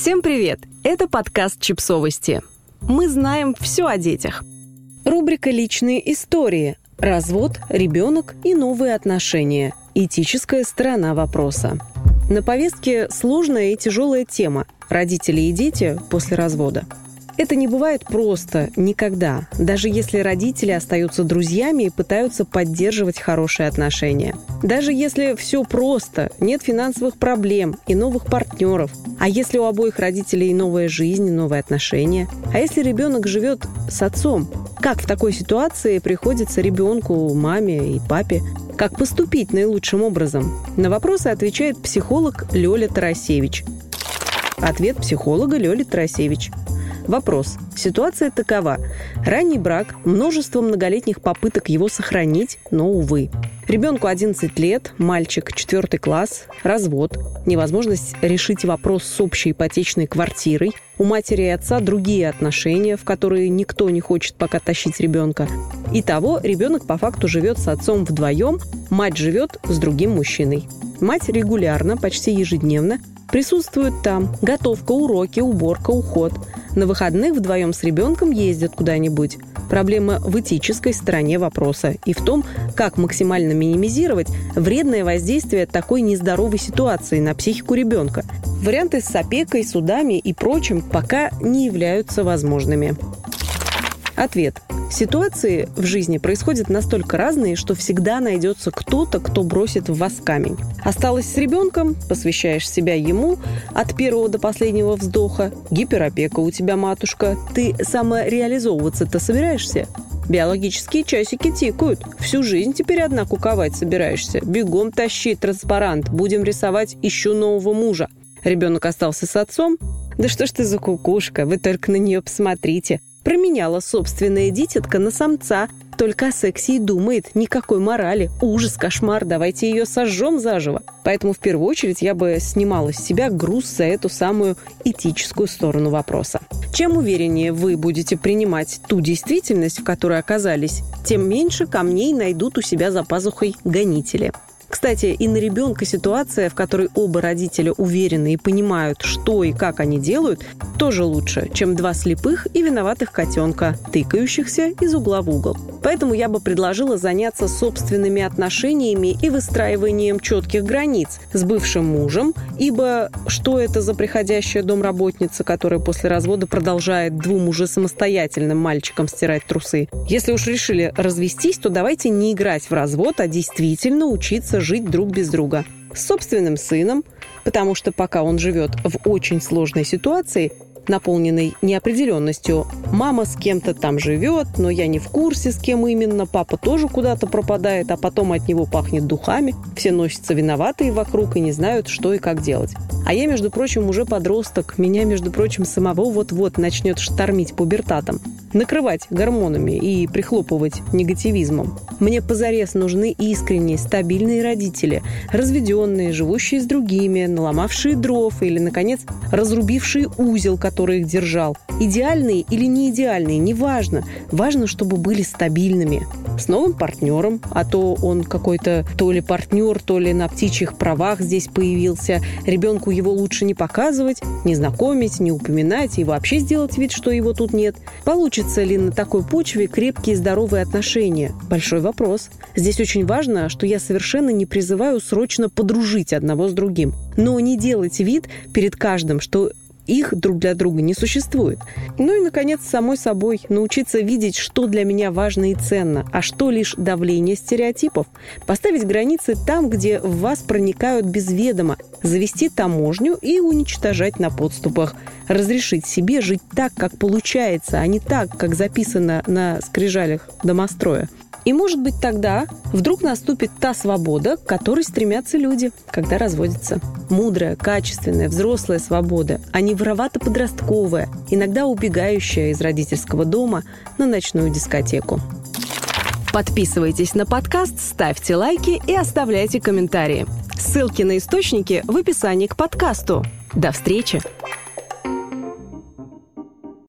Всем привет! Это подкаст «Чипсовости». Мы знаем все о детях. Рубрика «Личные истории». Развод, ребенок и новые отношения. Этическая сторона вопроса. На повестке сложная и тяжелая тема – родители и дети после развода – это не бывает просто, никогда, даже если родители остаются друзьями и пытаются поддерживать хорошие отношения. Даже если все просто, нет финансовых проблем и новых партнеров, а если у обоих родителей новая жизнь, новые отношения, а если ребенок живет с отцом, как в такой ситуации приходится ребенку, маме и папе? Как поступить наилучшим образом? На вопросы отвечает психолог Лёля Тарасевич. Ответ психолога Лёли Тарасевич – Вопрос. Ситуация такова. Ранний брак, множество многолетних попыток его сохранить, но, увы. Ребенку 11 лет, мальчик, 4 класс, развод, невозможность решить вопрос с общей ипотечной квартирой, у матери и отца другие отношения, в которые никто не хочет пока тащить ребенка. Итого, ребенок по факту живет с отцом вдвоем, мать живет с другим мужчиной. Мать регулярно, почти ежедневно, присутствует там. Готовка, уроки, уборка, уход – на выходных вдвоем с ребенком ездят куда-нибудь. Проблема в этической стороне вопроса и в том, как максимально минимизировать вредное воздействие такой нездоровой ситуации на психику ребенка. Варианты с опекой, судами и прочим пока не являются возможными. Ответ. Ситуации в жизни происходят настолько разные, что всегда найдется кто-то, кто бросит в вас камень. Осталась с ребенком, посвящаешь себя ему от первого до последнего вздоха. Гиперопека у тебя, матушка. Ты самореализовываться-то собираешься? Биологические часики тикают. Всю жизнь теперь одна куковать собираешься. Бегом тащи транспарант. Будем рисовать «Ищу нового мужа». Ребенок остался с отцом. Да что ж ты за кукушка, вы только на нее посмотрите. Променяла собственная дитятка на самца. Только о сексе и думает. Никакой морали. Ужас, кошмар. Давайте ее сожжем заживо. Поэтому в первую очередь я бы снимала с себя груз за эту самую этическую сторону вопроса. Чем увереннее вы будете принимать ту действительность, в которой оказались, тем меньше камней найдут у себя за пазухой гонители. Кстати, и на ребенка ситуация, в которой оба родителя уверены и понимают, что и как они делают, тоже лучше, чем два слепых и виноватых котенка, тыкающихся из угла в угол. Поэтому я бы предложила заняться собственными отношениями и выстраиванием четких границ с бывшим мужем, ибо что это за приходящая домработница, которая после развода продолжает двум уже самостоятельным мальчикам стирать трусы? Если уж решили развестись, то давайте не играть в развод, а действительно учиться жить друг без друга. С собственным сыном, потому что пока он живет в очень сложной ситуации, наполненной неопределенностью. Мама с кем-то там живет, но я не в курсе, с кем именно. Папа тоже куда-то пропадает, а потом от него пахнет духами. Все носятся виноватые вокруг и не знают, что и как делать. А я, между прочим, уже подросток. Меня, между прочим, самого вот-вот начнет штормить пубертатом. Накрывать гормонами и прихлопывать негативизмом. Мне позарез нужны искренние, стабильные родители, разведенные, живущие с другими, наломавшие дров или, наконец, разрубившие узел, который их держал. Идеальные или не идеальные, неважно. Важно, чтобы были стабильными. С новым партнером, а то он какой-то то ли партнер, то ли на птичьих правах здесь появился. Ребенку его лучше не показывать, не знакомить, не упоминать и вообще сделать вид, что его тут нет. Получится ли на такой почве крепкие здоровые отношения? Большой вопрос. Здесь очень важно, что я совершенно не призываю срочно подружить одного с другим. Но не делать вид перед каждым, что их друг для друга не существует. Ну и, наконец, самой собой научиться видеть, что для меня важно и ценно, а что лишь давление стереотипов. Поставить границы там, где в вас проникают без ведома, завести таможню и уничтожать на подступах. Разрешить себе жить так, как получается, а не так, как записано на скрижалях домостроя. И, может быть, тогда вдруг наступит та свобода, к которой стремятся люди, когда разводятся. Мудрая, качественная, взрослая свобода, а не воровато-подростковая, иногда убегающая из родительского дома на ночную дискотеку. Подписывайтесь на подкаст, ставьте лайки и оставляйте комментарии. Ссылки на источники в описании к подкасту. До встречи!